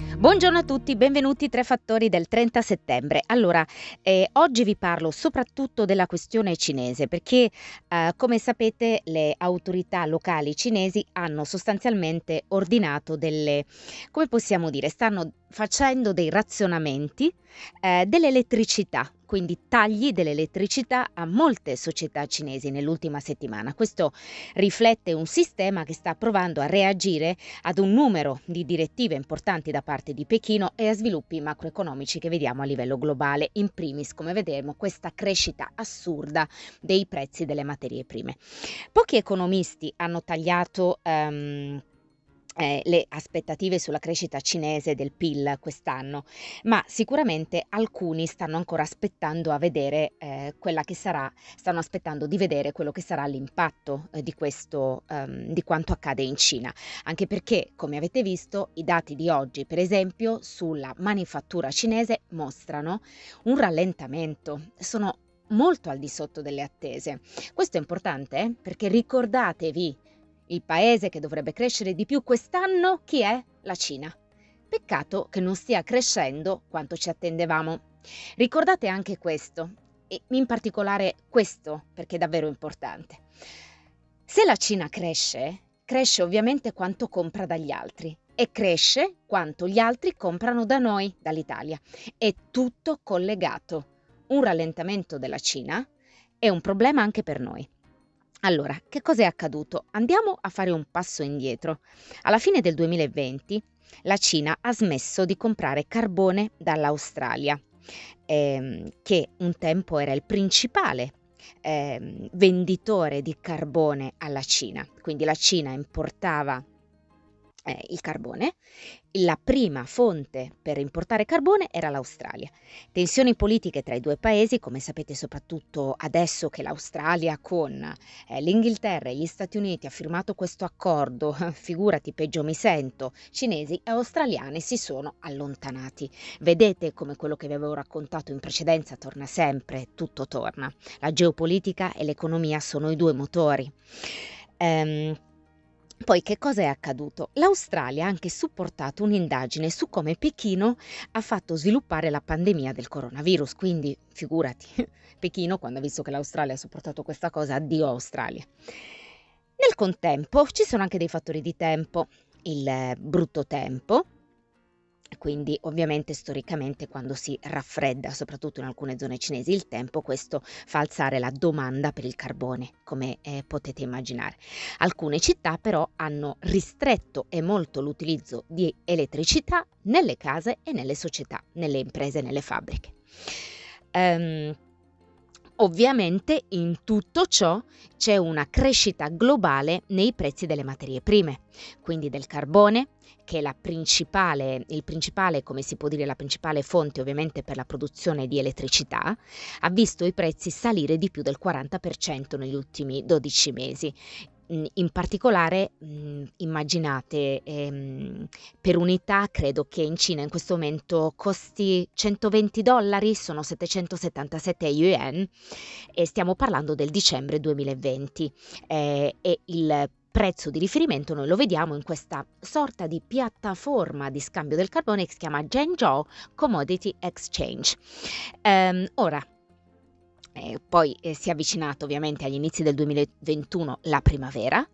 Buongiorno a tutti, benvenuti Tre Fattori del 30 settembre. Allora, eh, oggi vi parlo soprattutto della questione cinese perché, eh, come sapete, le autorità locali cinesi hanno sostanzialmente ordinato delle, come possiamo dire, stanno facendo dei razionamenti eh, dell'elettricità quindi tagli dell'elettricità a molte società cinesi nell'ultima settimana. Questo riflette un sistema che sta provando a reagire ad un numero di direttive importanti da parte di Pechino e a sviluppi macroeconomici che vediamo a livello globale, in primis, come vedremo, questa crescita assurda dei prezzi delle materie prime. Pochi economisti hanno tagliato um, eh, le aspettative sulla crescita cinese del PIL quest'anno, ma sicuramente alcuni stanno ancora aspettando a vedere eh, quella che sarà, stanno aspettando di vedere quello che sarà l'impatto eh, di questo, um, di quanto accade in Cina, anche perché, come avete visto, i dati di oggi, per esempio, sulla manifattura cinese mostrano un rallentamento, sono molto al di sotto delle attese. Questo è importante eh? perché ricordatevi il paese che dovrebbe crescere di più quest'anno chi è? La Cina. Peccato che non stia crescendo quanto ci attendevamo. Ricordate anche questo, e in particolare questo perché è davvero importante. Se la Cina cresce, cresce ovviamente quanto compra dagli altri e cresce quanto gli altri comprano da noi, dall'Italia. È tutto collegato. Un rallentamento della Cina è un problema anche per noi. Allora, che cosa è accaduto? Andiamo a fare un passo indietro. Alla fine del 2020 la Cina ha smesso di comprare carbone dall'Australia, ehm, che un tempo era il principale ehm, venditore di carbone alla Cina. Quindi la Cina importava eh, il carbone. La prima fonte per importare carbone era l'Australia. Tensioni politiche tra i due paesi, come sapete soprattutto adesso che l'Australia con eh, l'Inghilterra e gli Stati Uniti ha firmato questo accordo, figurati peggio mi sento, cinesi e australiani si sono allontanati. Vedete come quello che vi avevo raccontato in precedenza torna sempre, tutto torna. La geopolitica e l'economia sono i due motori. Um, poi che cosa è accaduto? L'Australia ha anche supportato un'indagine su come Pechino ha fatto sviluppare la pandemia del coronavirus, quindi figurati, Pechino quando ha visto che l'Australia ha supportato questa cosa, addio Australia. Nel contempo ci sono anche dei fattori di tempo, il brutto tempo, quindi ovviamente storicamente quando si raffredda, soprattutto in alcune zone cinesi, il tempo, questo fa alzare la domanda per il carbone, come eh, potete immaginare. Alcune città però hanno ristretto e molto l'utilizzo di elettricità nelle case e nelle società, nelle imprese, nelle fabbriche. Um, Ovviamente in tutto ciò c'è una crescita globale nei prezzi delle materie prime, quindi del carbone, che è la principale, il principale, come si può dire, la principale fonte ovviamente per la produzione di elettricità, ha visto i prezzi salire di più del 40% negli ultimi 12 mesi in particolare mh, immaginate ehm, per unità credo che in Cina in questo momento costi 120 dollari, sono 777 yuan e stiamo parlando del dicembre 2020 eh, e il prezzo di riferimento noi lo vediamo in questa sorta di piattaforma di scambio del carbone che si chiama Zhengzhou Commodity Exchange. Um, ora, eh, poi eh, si è avvicinato ovviamente agli inizi del 2021 la primavera,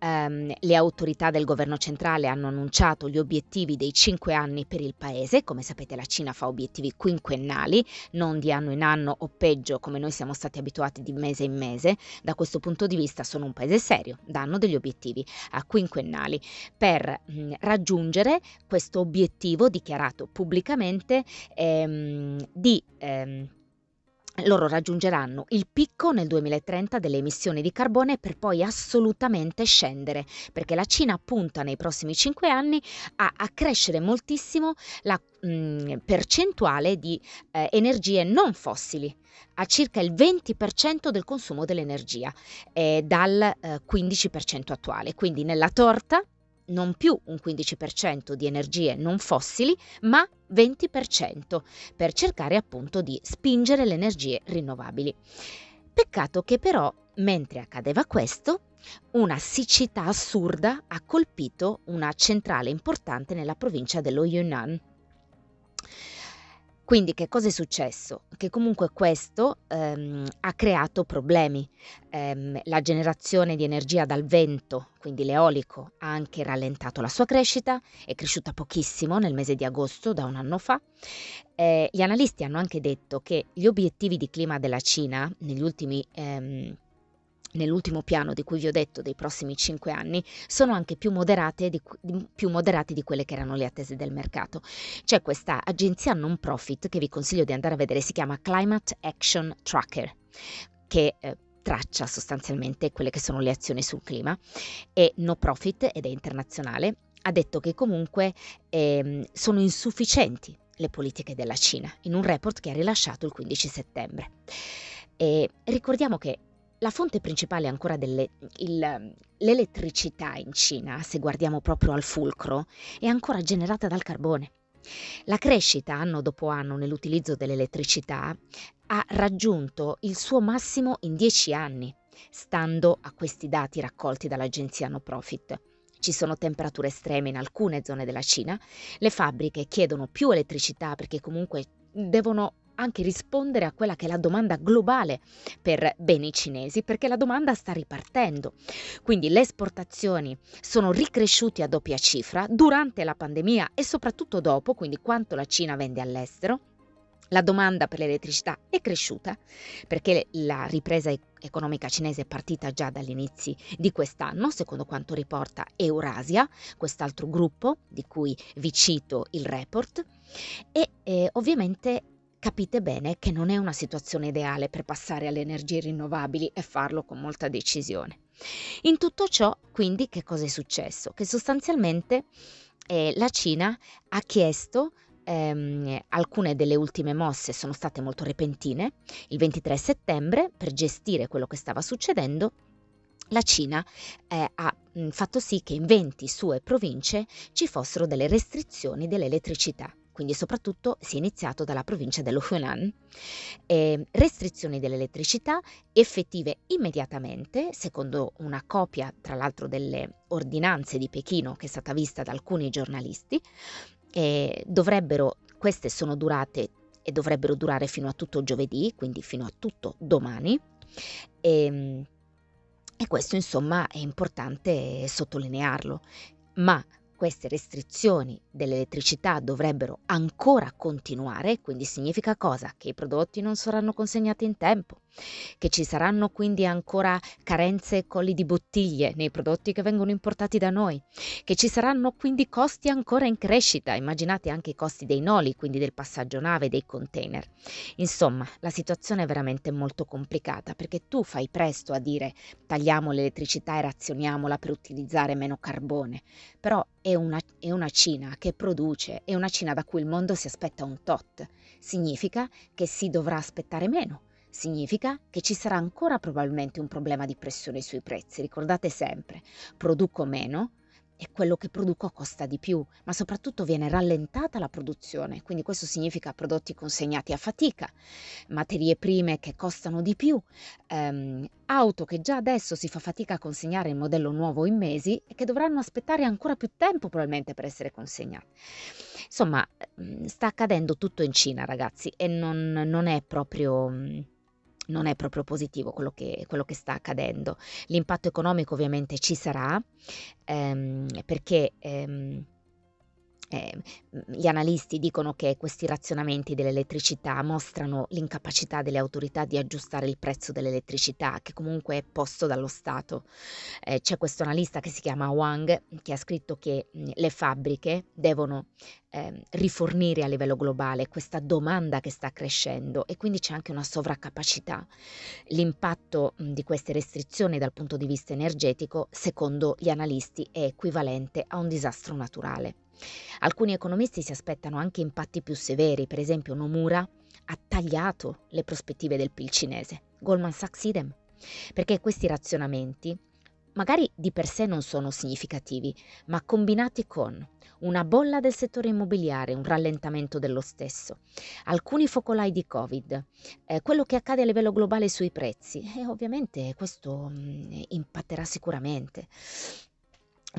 Um, le autorità del governo centrale hanno annunciato gli obiettivi dei cinque anni per il paese, come sapete la Cina fa obiettivi quinquennali, non di anno in anno o peggio come noi siamo stati abituati di mese in mese, da questo punto di vista sono un paese serio, danno degli obiettivi a quinquennali. Per mh, raggiungere questo obiettivo dichiarato pubblicamente ehm, di... Ehm, loro raggiungeranno il picco nel 2030 delle emissioni di carbone per poi assolutamente scendere, perché la Cina punta nei prossimi cinque anni a, a crescere moltissimo la mh, percentuale di eh, energie non fossili a circa il 20% del consumo dell'energia eh, dal eh, 15% attuale. Quindi nella torta non più un 15% di energie non fossili, ma 20% per cercare appunto di spingere le energie rinnovabili. Peccato che però, mentre accadeva questo, una siccità assurda ha colpito una centrale importante nella provincia dello Yunnan. Quindi che cosa è successo? Che comunque questo ehm, ha creato problemi. Ehm, la generazione di energia dal vento, quindi l'eolico, ha anche rallentato la sua crescita, è cresciuta pochissimo nel mese di agosto da un anno fa. Eh, gli analisti hanno anche detto che gli obiettivi di clima della Cina negli ultimi ehm, nell'ultimo piano di cui vi ho detto dei prossimi 5 anni sono anche più moderate di, più moderati di quelle che erano le attese del mercato. C'è questa agenzia non profit che vi consiglio di andare a vedere, si chiama Climate Action Tracker, che eh, traccia sostanzialmente quelle che sono le azioni sul clima, è no profit ed è internazionale, ha detto che comunque eh, sono insufficienti le politiche della Cina in un report che ha rilasciato il 15 settembre. E ricordiamo che la fonte principale ancora dell'elettricità in Cina, se guardiamo proprio al fulcro, è ancora generata dal carbone. La crescita anno dopo anno nell'utilizzo dell'elettricità ha raggiunto il suo massimo in dieci anni, stando a questi dati raccolti dall'agenzia No Profit. Ci sono temperature estreme in alcune zone della Cina, le fabbriche chiedono più elettricità perché comunque devono anche rispondere a quella che è la domanda globale per beni cinesi, perché la domanda sta ripartendo. Quindi le esportazioni sono ricresciute a doppia cifra durante la pandemia e soprattutto dopo, quindi quanto la Cina vende all'estero. La domanda per l'elettricità è cresciuta perché la ripresa economica cinese è partita già dagli inizi di quest'anno, secondo quanto riporta Eurasia, quest'altro gruppo di cui vi cito il report, e eh, ovviamente capite bene che non è una situazione ideale per passare alle energie rinnovabili e farlo con molta decisione. In tutto ciò, quindi, che cosa è successo? Che sostanzialmente eh, la Cina ha chiesto ehm, alcune delle ultime mosse sono state molto repentine. Il 23 settembre, per gestire quello che stava succedendo, la Cina eh, ha mh, fatto sì che in 20 sue province ci fossero delle restrizioni dell'elettricità quindi soprattutto si è iniziato dalla provincia dello Hunan. Eh, restrizioni dell'elettricità effettive immediatamente, secondo una copia tra l'altro delle ordinanze di Pechino che è stata vista da alcuni giornalisti, eh, dovrebbero, queste sono durate e dovrebbero durare fino a tutto giovedì, quindi fino a tutto domani. E, ehm, e questo insomma è importante sottolinearlo, ma queste restrizioni dell'elettricità dovrebbero ancora continuare, quindi significa cosa? Che i prodotti non saranno consegnati in tempo, che ci saranno quindi ancora carenze e colli di bottiglie nei prodotti che vengono importati da noi, che ci saranno quindi costi ancora in crescita, immaginate anche i costi dei noli, quindi del passaggio nave, dei container. Insomma, la situazione è veramente molto complicata perché tu fai presto a dire tagliamo l'elettricità e razioniamola per utilizzare meno carbone, però è una, è una Cina che produce, è una Cina da cui il mondo si aspetta un tot. Significa che si dovrà aspettare meno. Significa che ci sarà ancora probabilmente un problema di pressione sui prezzi. Ricordate sempre, produco meno, e quello che produco costa di più, ma soprattutto viene rallentata la produzione, quindi questo significa prodotti consegnati a fatica, materie prime che costano di più, ehm, auto che già adesso si fa fatica a consegnare in modello nuovo in mesi e che dovranno aspettare ancora più tempo probabilmente per essere consegnate. Insomma, mm, sta accadendo tutto in Cina, ragazzi, e non, non è proprio mm, non è proprio positivo quello che, quello che sta accadendo. L'impatto economico ovviamente ci sarà ehm, perché... Ehm, eh, gli analisti dicono che questi razionamenti dell'elettricità mostrano l'incapacità delle autorità di aggiustare il prezzo dell'elettricità, che comunque è posto dallo Stato. Eh, c'è questo analista che si chiama Wang che ha scritto che mh, le fabbriche devono eh, rifornire a livello globale questa domanda che sta crescendo e quindi c'è anche una sovraccapacità. L'impatto mh, di queste restrizioni dal punto di vista energetico, secondo gli analisti, è equivalente a un disastro naturale. Alcuni economisti si aspettano anche impatti più severi, per esempio Nomura ha tagliato le prospettive del PIL cinese, Goldman Sachs idem, perché questi razionamenti magari di per sé non sono significativi, ma combinati con una bolla del settore immobiliare, un rallentamento dello stesso, alcuni focolai di Covid, eh, quello che accade a livello globale sui prezzi e ovviamente questo mh, mm, impatterà sicuramente.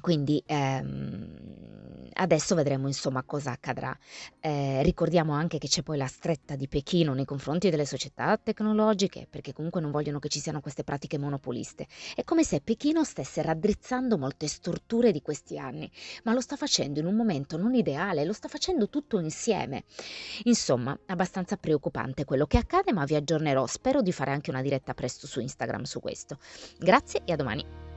Quindi ehm, adesso vedremo insomma cosa accadrà. Eh, ricordiamo anche che c'è poi la stretta di Pechino nei confronti delle società tecnologiche, perché comunque non vogliono che ci siano queste pratiche monopoliste. È come se Pechino stesse raddrizzando molte storture di questi anni, ma lo sta facendo in un momento non ideale, lo sta facendo tutto insieme. Insomma, abbastanza preoccupante quello che accade, ma vi aggiornerò. Spero di fare anche una diretta presto su Instagram su questo. Grazie e a domani.